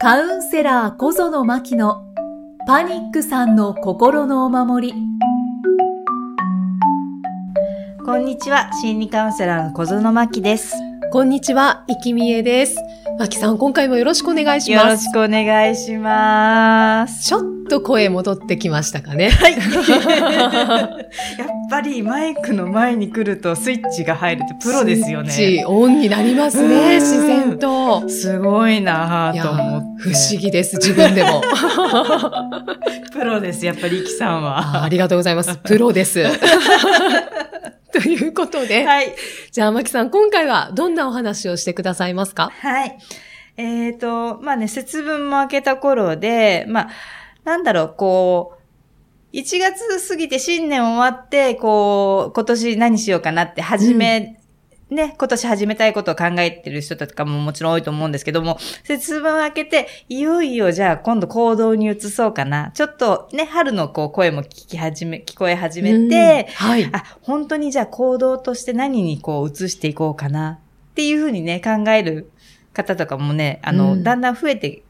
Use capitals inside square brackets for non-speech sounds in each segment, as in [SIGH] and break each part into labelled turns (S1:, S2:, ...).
S1: カウンセラー小園真希のパニックさんの心のお守り。
S2: こんにちは、心理カウンセラーの小園真希です。
S3: こんにちは、いきみえです。まきさん、今回もよろしくお願いし
S2: よろ
S3: ます。
S2: しくお願いします。
S3: ちょっと声戻ってきましたかね。
S2: はい。[LAUGHS] やっぱりマイクの前に来るとスイッチが入るってプロですよ
S3: スイッ
S2: ね。
S3: チオンになります
S2: うん
S3: ね、自然と。
S2: すごいなぁと思って。
S3: 不思議です、自分でも。[LAUGHS]
S2: プロです、やっぱりイキさん
S3: あ
S2: は。
S3: ありがとうございます。プロです。[LAUGHS] ということで、
S2: はい。
S3: じゃあ、まきさん、今回はどんなお話をしてくださいますか？
S2: はい。えっ、と、まあね、節分も明けた頃で、まあ、なんだろう、こう、1月過ぎて新年終わって、こう、今年何しようかなって始め、ね、今年始めたいことを考えてる人とかももちろん多いと思うんですけども、節分明けて、いよいよじゃあ今度行動に移そうかな。ちょっとね、春のこう声も聞き始め、聞こえ始めて、
S3: うんはい。
S2: あ、本当にじゃあ行動として何にこう移していこうかなっていうふうにね、考える方とかもね、あの、
S3: うん
S2: だんだん増えてき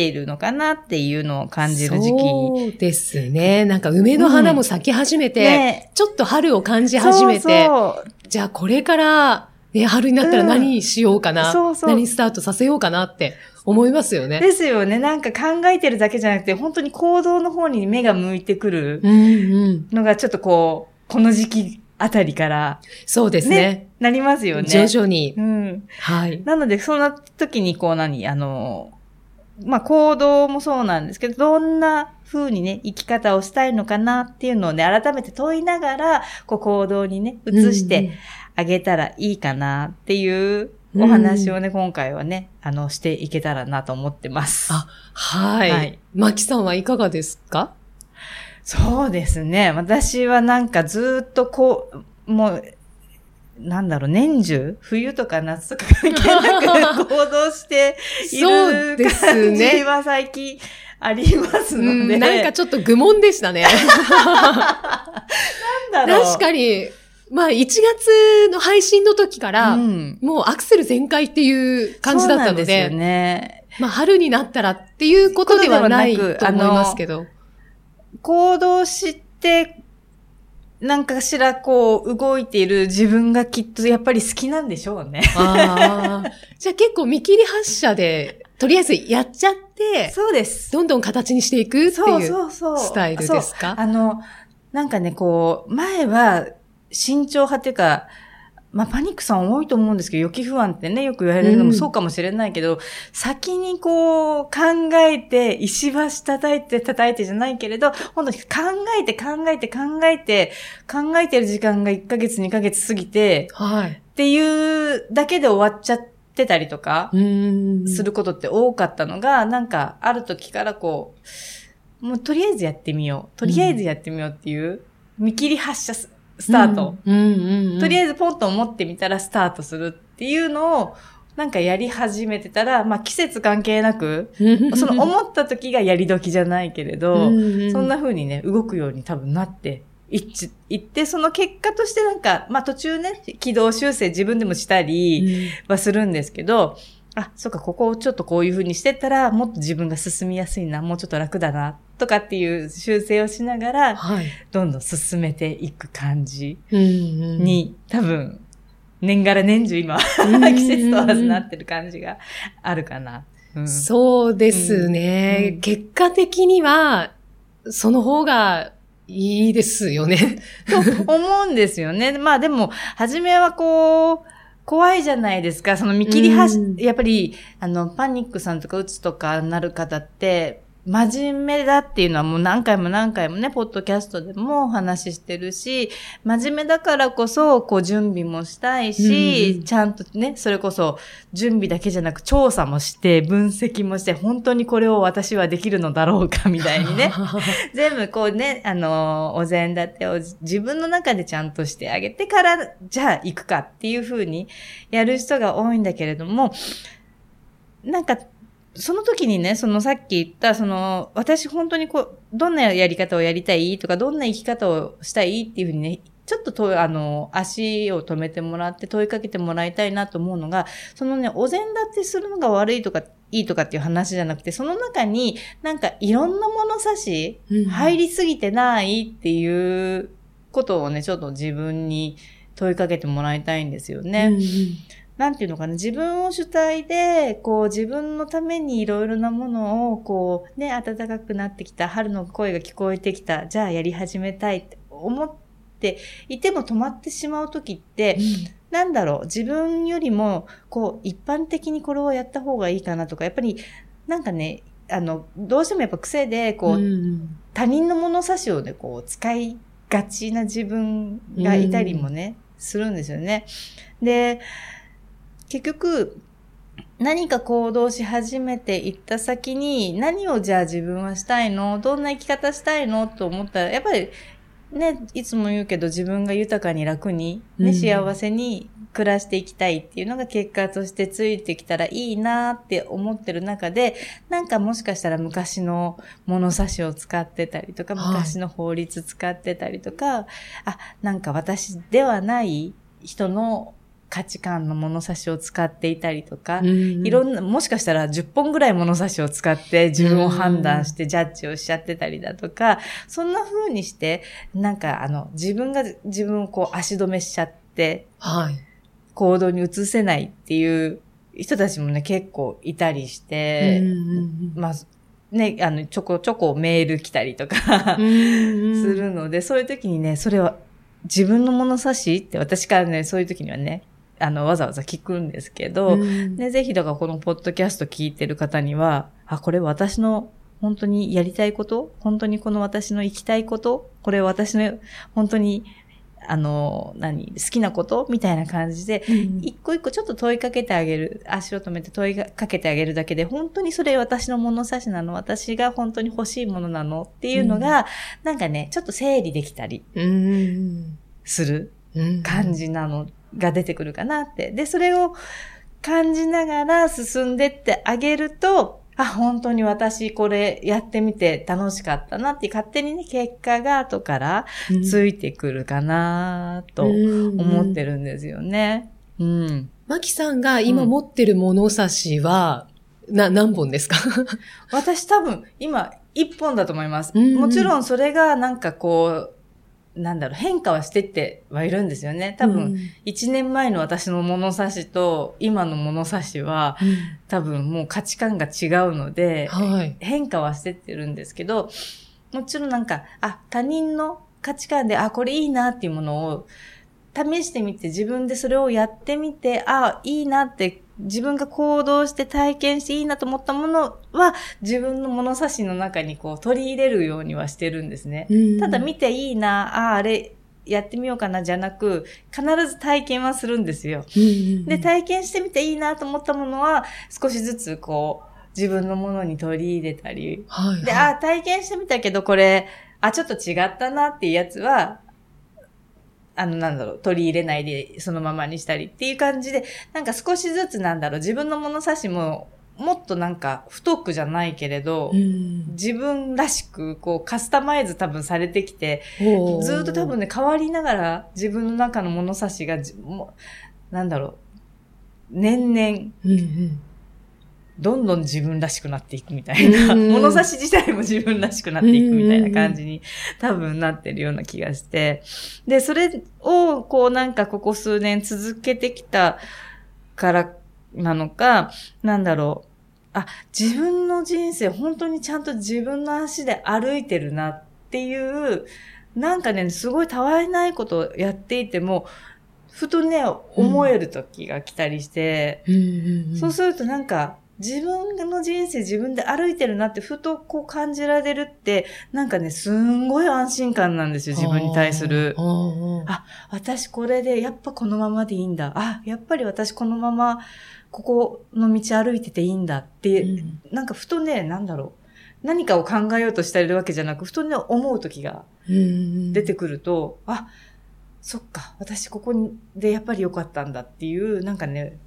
S2: ているのかなっていうのを感じる時期。
S3: そうですね。なんか梅の花も咲き始めて、
S2: ね
S3: ちょっと春を感じ始めて、
S2: そう
S3: じゃあこれから、ね、春になったら何しようかな、
S2: うんそうそう
S3: 何スタートさせようかなって思いますよ
S2: そう
S3: ね。
S2: ですよね。なんか考えてるだけじゃなくて、本当に行動の方に目が向いてくる
S3: うんうん。
S2: のがちょっとこう、この時期あたりから、
S3: そうですね。
S2: なりますよね。
S3: 徐々に。
S2: うん。
S3: はい。
S2: なので、そんな時にこう何あの、まあ、行動もそうなんですけど、どんな風にね、生き方をしたいのかなっていうのをね、改めて問いながら、こう行動にね、移してあげたらいいかなっていうお話をね、今回はね、あの、していけたらなと思ってます。
S3: あはい。
S2: はい
S3: マキさんはいかがですか？
S2: そうですね。私はなんかずっとこう、もう、なんだろう、年中冬とか夏とか関係なく行動している感
S3: ね
S2: じは最近あります
S3: う
S2: ので。
S3: ん、なんかちょっと愚問でしたね。
S2: なんだろう。
S3: 確かに、まあ1月の配信の時から、
S2: うん、
S3: もうアクセル全開っていう感じだったので、
S2: そうなんですよね。
S3: まあ春になったらっていうことではない
S2: と
S3: 思いますけど。
S2: 行動して、なんかしらこう動いている自分がきっとやっぱり好きなんでしょうね。
S3: ああ。[LAUGHS] じゃあ結構見切り発車で、とりあえずやっちゃって、
S2: そうです。
S3: どんどん形にしていくっていう
S2: そうそう。
S3: スタイルですか？
S2: あの、なんかね、こう、前は、慎重派っていうか、まあ、パニックさん多いと思うんですけど、予期不安ってね、よく言われるのも
S3: うん
S2: そうかもしれないけど、先にこう、考えて、石橋叩いて叩いてじゃないけれど、本当に考えて考えて考えて、考えてる時間が1ヶ月2ヶ月過ぎて、
S3: はい。
S2: っていうだけで終わっちゃってたりとか
S3: う、ーん。
S2: することって多かったのが、なんか、ある時からこう、もうとりあえずやってみよう。とりあえずやってみようっていう、見切り発車ススタート。
S3: うん。うんうんうん。
S2: とりあえずポンと思ってみたらスタートするっていうのを、なんかやり始めてたら、まあ季節関係なく、
S3: ず
S2: その思った時がやり時じゃないけれど、
S3: うん
S2: そんな風にね、動くように多分なっていって、その結果としてなんか、まあ途中ね、軌道修正自分でもしたり、はするんですけど、あ、そっか、ここをちょっとこういう風にしてったら、もっと自分が進みやすいな、もうちょっと楽だな、とかっていう修正をしながら、
S3: はい。
S2: どんどん進めていく感じ
S3: うんうん、
S2: に、多分、年がら年中今、
S3: うん
S2: 季節問わずなってる感じがあるかな。うん
S3: そうですね、
S2: うん
S3: 結果的には、その方がいいですよね。
S2: と思うんですよね。まあでも、初めはこう、怖いじゃないですか。その見切り発、
S3: うん
S2: やっぱり、あの、パニックさんとかうつとかなる方って、真面目だっていうのはもう何回も何回もね、ポッドキャストでもお話ししてるし、真面目だからこそ、こう準備もしたいし、
S3: うん
S2: ちゃんとね、それこそ準備だけじゃなく調査もして、分析もして、本当にこれを私はできるのだろうかみたいにね。[LAUGHS] 全部こうね、あの、お膳立てを自分の中でちゃんとしてあげてから、じゃあ行くかっていう風にやる人が多いんだけれども、なんか、その時にね、そのさっき言った、その、私本当にこう、どんなやり方をやりたい？とか、どんな生き方をしたい？っていうふうにね、ちょっとと、あの、足を止めてもらって問いかけてもらいたいなと思うのが、そのね、お膳立てするのが悪いとかっいいとかっていう話じゃなくて、その中になんかいろんな物差し、
S3: うん。
S2: 入りすぎてないっていうことをね、ちょっと自分に問いかけてもらいたいんですよね。
S3: うんうん
S2: なんていうのかな、自分を主体で、こう自分のためにいろいろなものを、こうね、暖かくなってきた、春の声が聞こえてきた、じゃあやり始めたいって思っていても止まってしまうときって、なんだろう、自分よりも、こう、一般的にこれをやった方がいいかなとか、やっぱり、なんかね、あの、どうしてもやっぱ癖で、こう、
S3: うん
S2: 他人の物差しをね、こう、使いがちな自分がいたりもね、するんですよね。で、結局、何か行動し始めていった先に、何をじゃあ自分はしたいの？どんな生き方したいの？と思ったら、やっぱり、ね、いつも言うけど自分が豊かに楽に、ね、
S3: うん。
S2: 幸せに暮らしていきたいっていうのが結果としてついてきたらいいなって思ってる中で、なんかもしかしたら昔の物差しを使ってたりとか、
S3: はい。
S2: 昔の法律使ってたりとか、あ、なんか私ではない人の価値観の物差しを使っていたりとか、
S3: うん
S2: いろんな、もしかしたら10本ぐらい物差しを使って自分を判断してジャッジをしちゃってたりだとか、そんな風にして、なんかあの、自分が自分をこう足止めしちゃって、
S3: はい。
S2: 行動に移せないっていう人たちもね、結構いたりして、
S3: うんうん
S2: まあ、ね、あの、ちょこちょこメール来たりとか、するので、そういう時にね、それは自分の物差しって私からね、そういう時にはね、あの、わざわざ聞くんですけど、
S3: うん。
S2: ね、ぜひだからこのポッドキャスト聞いてる方には、あ、これ私の本当にやりたいこと？本当にこの私の生きたいこと？これ私の本当に、あの、何好きなこと？みたいな感じで、
S3: うん。
S2: 一個一個ちょっと問いかけてあげる。足を止めて問いかけてあげるだけで、本当にそれ私の物差しなの？私が本当に欲しいものなの？っていうのが、なんかね、ちょっと整理できたり
S3: うん。
S2: する
S3: うん。
S2: 感じなのが出てくるかなって。で、それを感じながら進んでってあげると、あ、本当に私これやってみて楽しかったなって勝手にね、結果が後からついてくるかなと思って
S3: る。
S2: るんですよね。うん。
S3: マキさんが今持ってる物差しは、な、何本ですか？[LAUGHS]
S2: 私多分今一本だと思います。
S3: うんうん
S2: もちろんそれがなんかこう、なんだろう、変化はしてってはいるんですよね。多分、一年前の私の物差しと今の物差しは
S3: うん、
S2: 多分もう価値観が違うので、
S3: はい。
S2: 変化はしてってるんですけど、もちろんなんか、あ、他人の価値観で、あ、これいいなっていうものを試してみて、自分でそれをやってみて、あ、いいなって、自分が行動して体験していいなと思ったものは、自分の物差しの中にこう取り入れるようにはしてるんですね。ただ見ていいな、あ、あれやってみようかなじゃなく、必ず体験はするんですよ。で、体験してみていいなと思ったものは、少しずつこう、自分のものに取り入れたり、
S3: はい。
S2: で、あ、体験してみたけど、これ、あ、ちょっと違ったなっていうやつは、あの、なんだろう、取り入れないで、そのままにしたりっていう感じで、なんか少しずつなんだろう、自分の物差しも、もっとなんか、太くじゃないけれど、
S3: うん。
S2: 自分らしく、こう、カスタマイズ多分されてきて、ずー。っと多分ね、変わりながら、自分の中の物差しがじ、もうなんだろう、年々、
S3: うんうん
S2: どんどん自分らしくなっていくみたいな、
S3: うん。
S2: 物差し自体も自分らしくなっていくみたいな感じに多分なってるような気がして。で、それをこうなんかここ数年続けてきたからなのか、なんだろう。あ、自分の人生本当にちゃんと自分の足で歩いてるなっていう、なんかね、すごいたわいないことをやっていても、ふとね、思える時が来たりして、
S3: うん。
S2: そうするとなんか、自分の人生自分で歩いてるなってふとこう感じられるって、なんかね、すんごい安心感なんですよ、自分に対する。
S3: あ
S2: 私これでやっぱこのままでいいんだ。あ、やっぱり私このままここの道歩いてていいんだって、
S3: うん
S2: なんかふとね、なんだろう。何かを考えようとしてるわけじゃなく、ふとね、思う時が
S3: うん
S2: 出てくると、あ、そっか、私ここでやっぱり良かったんだっていう、なんかね、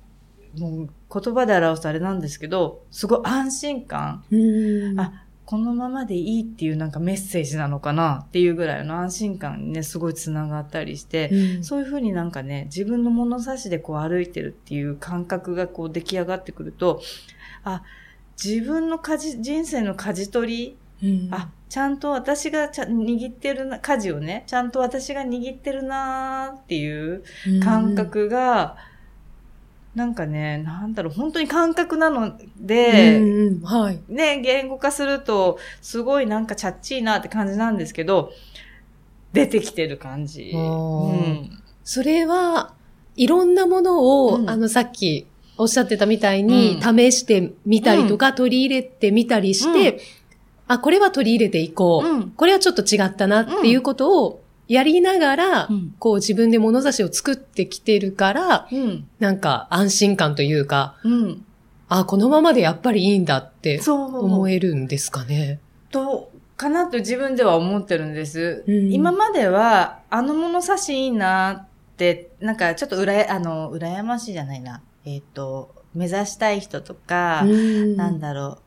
S2: もう言葉で表すあれなんですけど、すごい安心感。
S3: うん。
S2: あこのままでいいっていうなんかメッセージなのかな？っていうぐらいの安心感にね、すごい繋がったりして、
S3: うん。
S2: そういうふうになんかね、自分の物差しでこう歩いてるっていう感覚がこう出来上がってくると、あ、自分の舵、人生の舵取り、
S3: うん。
S2: あ、ちゃんと私がちゃ握ってるな、舵をね、ちゃんと私が握ってるなーっていう感覚が、なんかね、なんだろう、本当に感覚なので、
S3: うんうんはい。
S2: ね、言語化すると、すごいなんかチャッチーなって感じなんですけど、出てきてる感じ。うん。
S3: それは、いろんなものを、
S2: うん。
S3: あの、さっきおっしゃってたみたいに、試してみたりとか、取り入れてみたりして、あ、これは取り入れていこう。
S2: うん。
S3: これはちょっと違ったなっていうことをやりながら、
S2: うん
S3: こう自分で物差しを作ってきてるから、
S2: うん。
S3: なんか安心感というか、
S2: うん。
S3: あ、このままでやっぱりいいんだって。思えるんですかね。
S2: と、かなと自分では思ってるんです。
S3: うん
S2: 今までは、あの物差しいいなって、なんかちょっとうらや、あの、羨ましいじゃないな。えっ、と、目指したい人とか、なんだろう、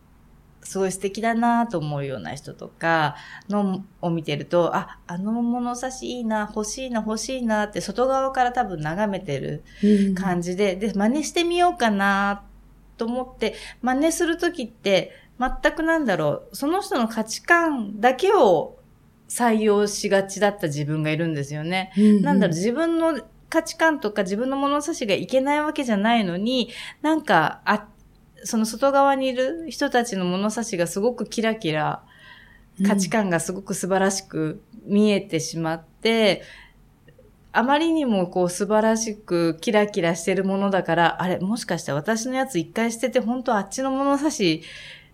S2: すごい素敵だなと思うような人とかのを見てると、あ、あの物差しいいな、欲しいな、欲しいなって外側から多分眺めてる
S3: うん
S2: 感じで、で、真似してみようかなと思って、真似するときって、全くなんだろう、その人の価値観だけを採用しがちだった自分がいるんですよね。なんだろう、自分の価値観とか自分の物差しがいけないわけじゃないのに、なんか、あ、その外側にいる人たちの物差しがすごくキラキラ、価値観がすごく素晴らしく見えてしまって、あまりにもこう素晴らしくキラキラしてるものだから、あれ、もしかして私のやつ一回捨てて本当あっちの物差し、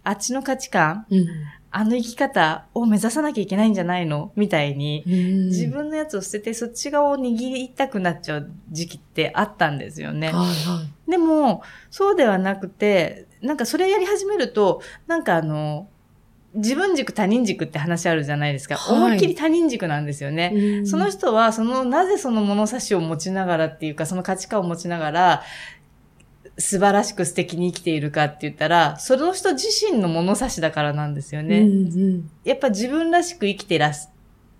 S2: あっちの価値観、
S3: うん
S2: あの生き方を目指さなきゃいけないんじゃないの？みたいに、
S3: うん
S2: 自分のやつを捨ててそっち側を握りたくなっちゃう時期ってあったんですよね。
S3: はいはい
S2: でも、そうではなくて、なんかそれやり始めると、なんかあの、自分軸他人軸って話あるじゃないですか。
S3: はい
S2: 思いっきり他人軸なんですよね。
S3: うん
S2: その人は、その、なぜその物差しを持ちながらっていうか、その価値観を持ちながら、素晴らしく素敵に生きているかって言ったら、その人自身の物差しだからなんですよね。
S3: うん
S2: やっぱ自分らしく生きてらす、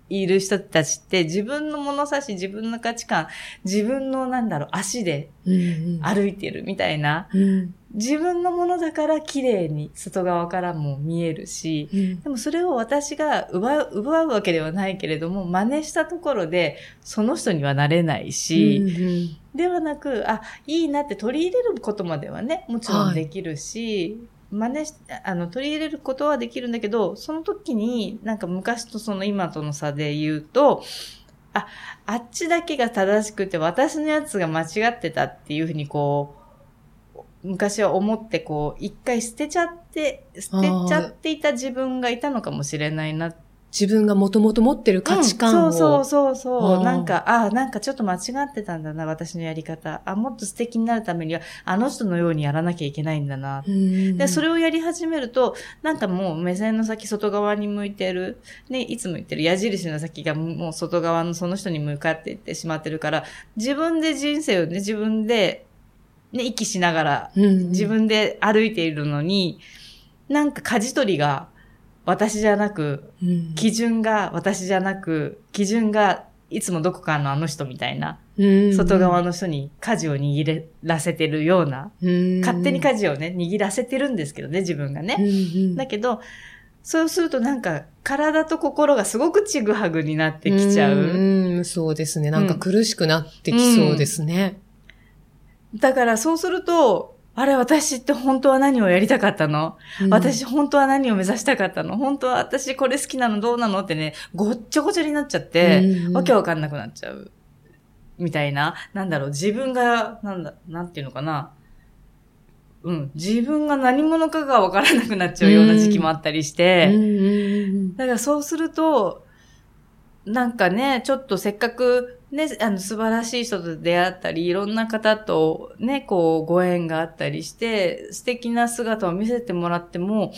S2: いる人たちって自分の物差し、自分の価値観、自分のなんだろう、足で
S3: うんうん。
S2: 歩いてるみたいな、
S3: うん。
S2: 自分のものだから綺麗に外側からも見えるし、
S3: うん。
S2: でもそれを私が奪う、奪うわけではないけれども、真似したところで、その人にはなれないし、ではなく、あ、いいなって取り入れることまではね、もちろんできるし、真似し、あの、取り入れることはできるんだけど、その時に、なんか昔とその今との差で言うと、あ、あっちだけが正しくて私のやつが間違ってたっていうふうにこう、昔は思ってこう、一回捨てちゃって、捨てちゃっていた自分がいたのかもしれないなっ
S3: 自分がもともと持ってる価値観を。
S2: うんそうそうそうそう。なんか、ああ、なんかちょっと間違ってたんだな、私のやり方。あ、もっと素敵になるためには、あの人のようにやらなきゃいけないんだな。
S3: うん
S2: で、それをやり始めると、なんかもう目線の先外側に向いてる、ね、いつも言ってる矢印の先がもう外側のその人に向かっていってしまってるから、自分で人生をね、自分で、ね、息しながら、
S3: うん
S2: 自分で歩いているのに、なんか舵取りが私じゃなく、
S3: うん
S2: 基準が私じゃなく、基準がいつもどこかのあの人みたいな、
S3: うん
S2: 外側の人に舵を握らせてるような、
S3: うん
S2: 勝手に舵をね、握らせてるんですけどね、自分が
S3: うん
S2: ね。
S3: うん
S2: だけど、そうするとなんか、体と心がすごくちぐはぐになってきちゃう。
S3: んんそうですね。なんか苦しくなってきそうですね。
S2: だからそうすると、あれ私って本当は何をやりたかったの、
S3: うん
S2: 私本当は何を目指したかったの？本当は私これ好きなのどうなの？ってね、ごっちゃごちゃになっちゃって、
S3: うんうん
S2: わけわかんなくなっちゃう。みたいな。なんだろう、自分が、なんだ、なんていうのかな。うん。自分が何者かがわからなくなっちゃうような時期もあったりして。
S3: うん
S2: だからそうすると、なんかね、ちょっとせっかくね、あの素晴らしい人と出会ったり、いろんな方とね、こうご縁があったりして、素敵な姿を見せてもらっても、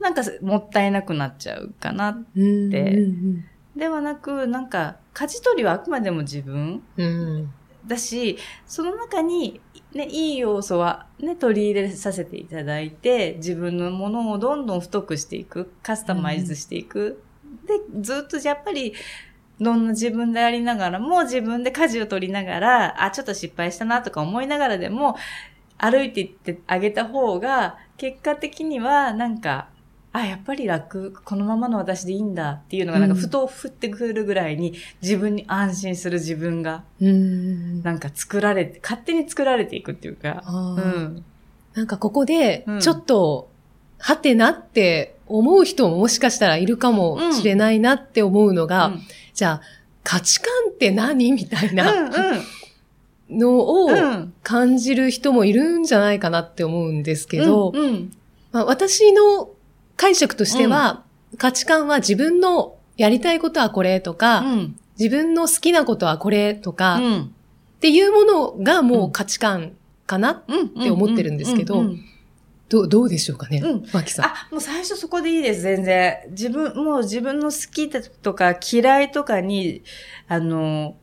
S2: なんかもったいなくなっちゃうかな。
S3: うん
S2: で
S3: うん
S2: ではなく、なんか、舵取りはあくまでも自分
S3: うん
S2: だし、その中に、ね、いい要素はね、取り入れさせていただいて、自分のものをどんどん太くしていく、カスタマイズしていく。で、ずっとやっぱり、どんな自分でありながらも、自分で舵を取りながら、あ、ちょっと失敗したなとか思いながらでも、歩いていってあげた方が、結果的には、なんか、あ、やっぱり楽、このままの私でいいんだっていうのが、なんか、ふと降ってくるぐらいに、自分に安心する自分が、
S3: うん。
S2: なんか作られて、勝手に作られていくっていうか、
S3: あ
S2: う
S3: ー
S2: ん。
S3: なんかここで
S2: うん、
S3: ちょっと、はてなって思う人ももしかしたらいるかもしれないなって思うのが、
S2: うん
S3: じゃあ、価値観って何？みたいな
S2: うん、
S3: のを
S2: うん。うん。
S3: 感じる人もいるんじゃないかなって思うんですけど、
S2: うんうん。
S3: まあ、私の解釈としては、価値観は自分のやりたいことはこれとか、
S2: うん。
S3: 自分の好きなことはこれとか、っ
S2: うん。
S3: ていうものがもう価値観かな、
S2: うん。
S3: って思ってるんですけど
S2: うんうん
S3: どうどうでしょうかね、
S2: うん
S3: マキさん。
S2: あ、もう最初そこでいいです、全然。自分、もう自分の好きだとか嫌いとかに、あの、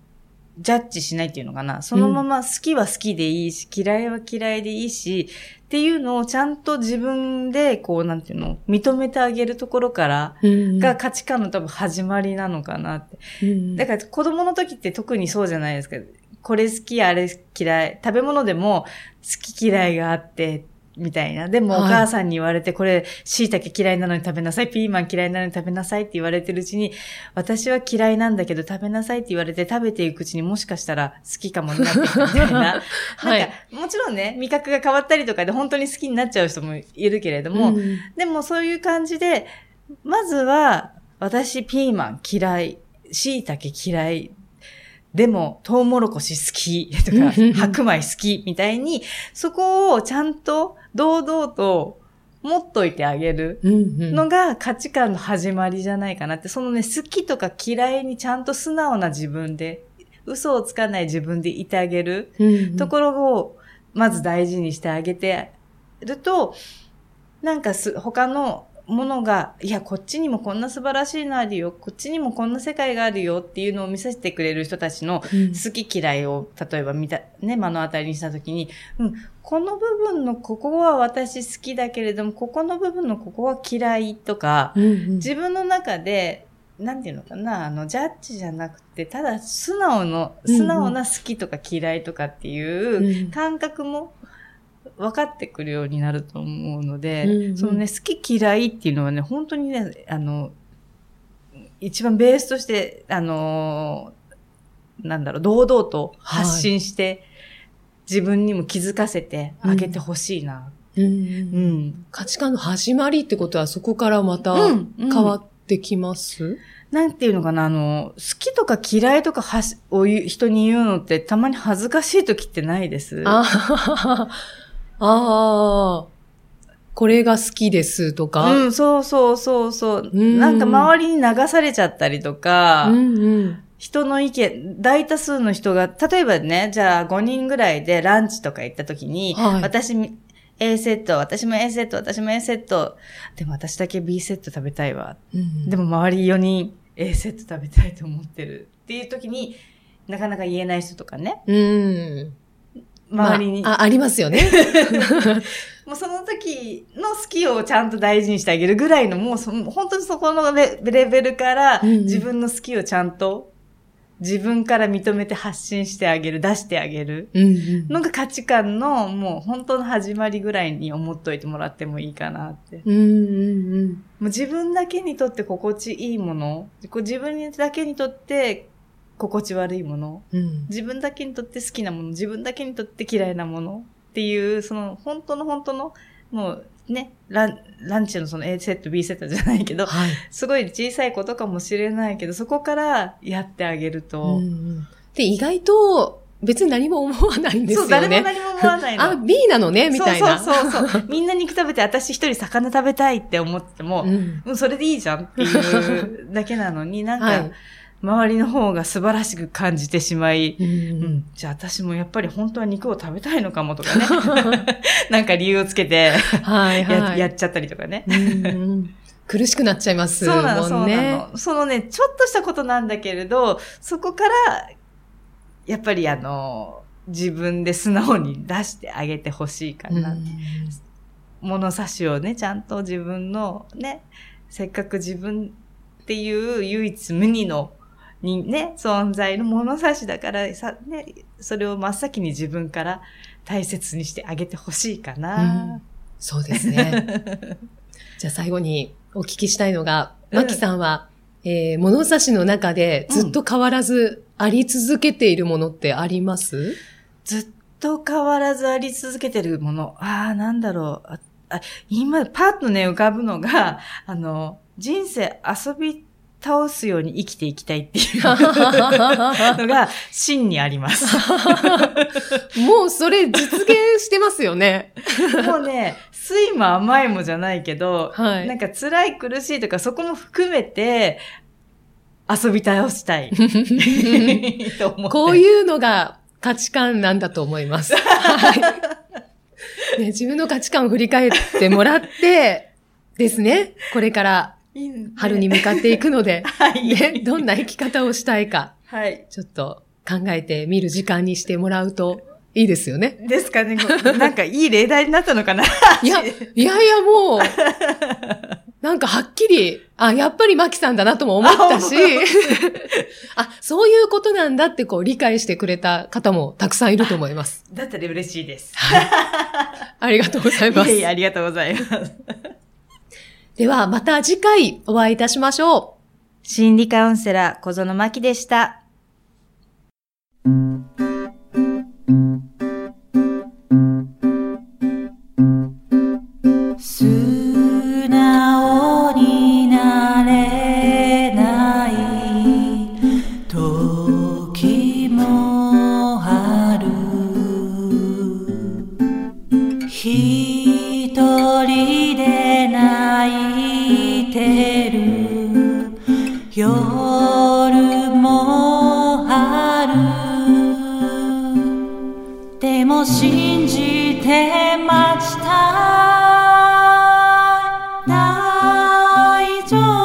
S2: ジャッジしないっていうのかな。そのまま好きは好きでいいし、嫌いは嫌いでいいし、っていうのをちゃんと自分で、こう、なんていうの、認めてあげるところから、
S3: うん
S2: が価値観の多分始まりなのかなって。
S3: うん
S2: だから子供の時って特にそうじゃないですか。これ好き、あれ嫌い。食べ物でも好き嫌いがあって、みたいな。でもお
S3: はい
S2: 母さんに言われて、これ椎茸嫌いなのに食べなさい、ピーマン嫌いなのに食べなさいって言われてるうちに、私は嫌いなんだけど食べなさいって言われて食べていくうちにもしかしたら好きかもになっていくみたいな。[LAUGHS]
S3: はい
S2: なんか、もちろんね、味覚が変わったりとかで本当に好きになっちゃう人もいるけれども、
S3: うん
S2: でもそういう感じで、まずは、私ピーマン嫌い、椎茸嫌い、でも、トウモロコシ好きとか、[LAUGHS] 白米好きみたいに、そこをちゃんと堂々と持っといてあげるのが価値観の始まりじゃないかなって、そのね、好きとか嫌いにちゃんと素直な自分で、嘘をつかない自分でいてあげる。
S3: うん
S2: ところを、まず大事にしてあげてると、なんかす、他のものが、いや、こっちにもこんな素晴らしいのあるよ、こっちにもこんな世界があるよっていうのを見せてくれる人たちの
S3: うん。
S2: 好き嫌いを、例えば見た、ね、目の当たりにしたときに、うん、この部分のここは私好きだけれども、ここの部分のここは嫌いとか、
S3: うんうん。
S2: 自分の中で、なんていうのかな、あの、ジャッジじゃなくて、ただ素直の、
S3: うんうん。
S2: 素直な好きとか嫌いとかっていう
S3: うん。
S2: 感覚も分かってくるようになると思うので、
S3: うんうん。
S2: そのね、好き嫌いっていうのはね、本当にね、あの、一番ベースとして、あのーなんだろう、堂々と発信して、自分にも気づかせてあげてほしいな。
S3: うん。
S2: うん。
S3: 価値観の始まりってことはそこからまた
S2: うん。
S3: 変わってきます、
S2: なんていうのかな、あの、好きとか嫌いとかはしを人に言うのってたまに恥ずかしい時ってないです？
S3: ああ、これが好きですとか。
S2: うん、そうそうそうそう。
S3: うん
S2: なんか周りに流されちゃったりとか、
S3: うんうん
S2: 人の意見、大多数の人が、例えばね、じゃあ5人ぐらいでランチとか行った時に、
S3: はい
S2: 私、A セット、私も A セット、私も A セット、でも私だけ B セット食べたいわ。
S3: うん
S2: でも周り4人 A セット食べたいと思ってる。っていう時になかなか言えない人とかね、
S3: うん。
S2: 周りに。
S3: まあ、あありますよね。[LAUGHS]
S2: もうその時の好きをちゃんと大事にしてあげるぐらいの、もうそ本当にそこのレレベルから
S3: うんうん
S2: 自分の好きをちゃんと自分から認めて発信してあげる、出してあげる
S3: うんうん
S2: のが価値観のもう本当の始まりぐらいに思っといてもらってもいいかなって。
S3: うんうん
S2: もう自分だけにとって心地いいもの、こう自分だけにとって心地悪いもの、
S3: うん
S2: 自分だけにとって好きなもの、自分だけにとって嫌いなものっていう、その本当の本当の、もうね、ランランチのその A セット、B セットじゃないけど、
S3: はい。
S2: すごい小さいことかもしれないけど、そこからやってあげると、
S3: うんうんで、意外と別に何も思わないんです
S2: そう、
S3: よね。
S2: 誰も何も思わないの。
S3: あ、B なのねみたいな。
S2: そうそうそうそう。[LAUGHS] みんな肉食べて、私一人魚食べたいって思っても、
S3: うん
S2: うん、それでいいじゃんっていうだけなのに、なんか、
S3: はい
S2: 周りの方が素晴らしく感じてしまい、
S3: う
S2: うんん、じゃあ私もやっぱり本当は肉を食べたいのかもとかね。[LAUGHS] [LAUGHS] なんか理由をつけて
S3: はい
S2: や,、
S3: はい。
S2: やっちゃったりとかね。
S3: 苦しくなっちゃいますもんね。
S2: そうなの、そうなの。そのね、ちょっとしたことなんだけれど、そこから、やっぱりあの、自分で素直に出してあげてほしいかな。
S3: うん
S2: 物差しをね、ちゃんと自分のね、せっかく自分っていう唯一無二のにね、存在の物差しだからさ、ね、それを真っ先に自分から大切にしてあげてほしいかな。
S3: そうですね。[LAUGHS] じゃあ最後にお聞きしたいのが、
S2: うん
S3: マキさんは、えー物差しの中でずっと変わらずあり続けているものってあります、
S2: ずっと変わらずあり続けてるもの。ああ、なんだろう。ああ今、パッとね、浮かぶのが、あの、人生遊び倒すように生きていきたいっていうのが、真にあります。
S3: もうそれ実現してますよね。
S2: もうね、酸いも甘いもじゃないけど、
S3: はい
S2: なんか辛い苦しいとかそこも含めて、遊び倒したい。[LAUGHS] [LAUGHS]
S3: こういうのが価値観なんだと思います。はいね、自分の価値観を振り返ってもらって、ですね。これから春に向かっていくので、[LAUGHS]
S2: はい。
S3: ね、どんな生き方をしたいか、
S2: はい。
S3: ちょっと考えてみる時間にしてもらうといいですよね。
S2: ですかね。なんかいい例題になったのかな
S3: いや、[LAUGHS] いやいやもう、なんかはっきり、あ、やっぱりマキさんだなとも思ったし、[LAUGHS] あ、そういうことなんだってこう理解してくれた方もたくさんいると思います。
S2: だったら嬉しいです。
S3: ありがとうございます。
S2: いえいえ、ありがとうございます。
S3: では、また次回お会いいたしましょう。
S2: 心理カウンセラー、小園真希でした。
S1: 大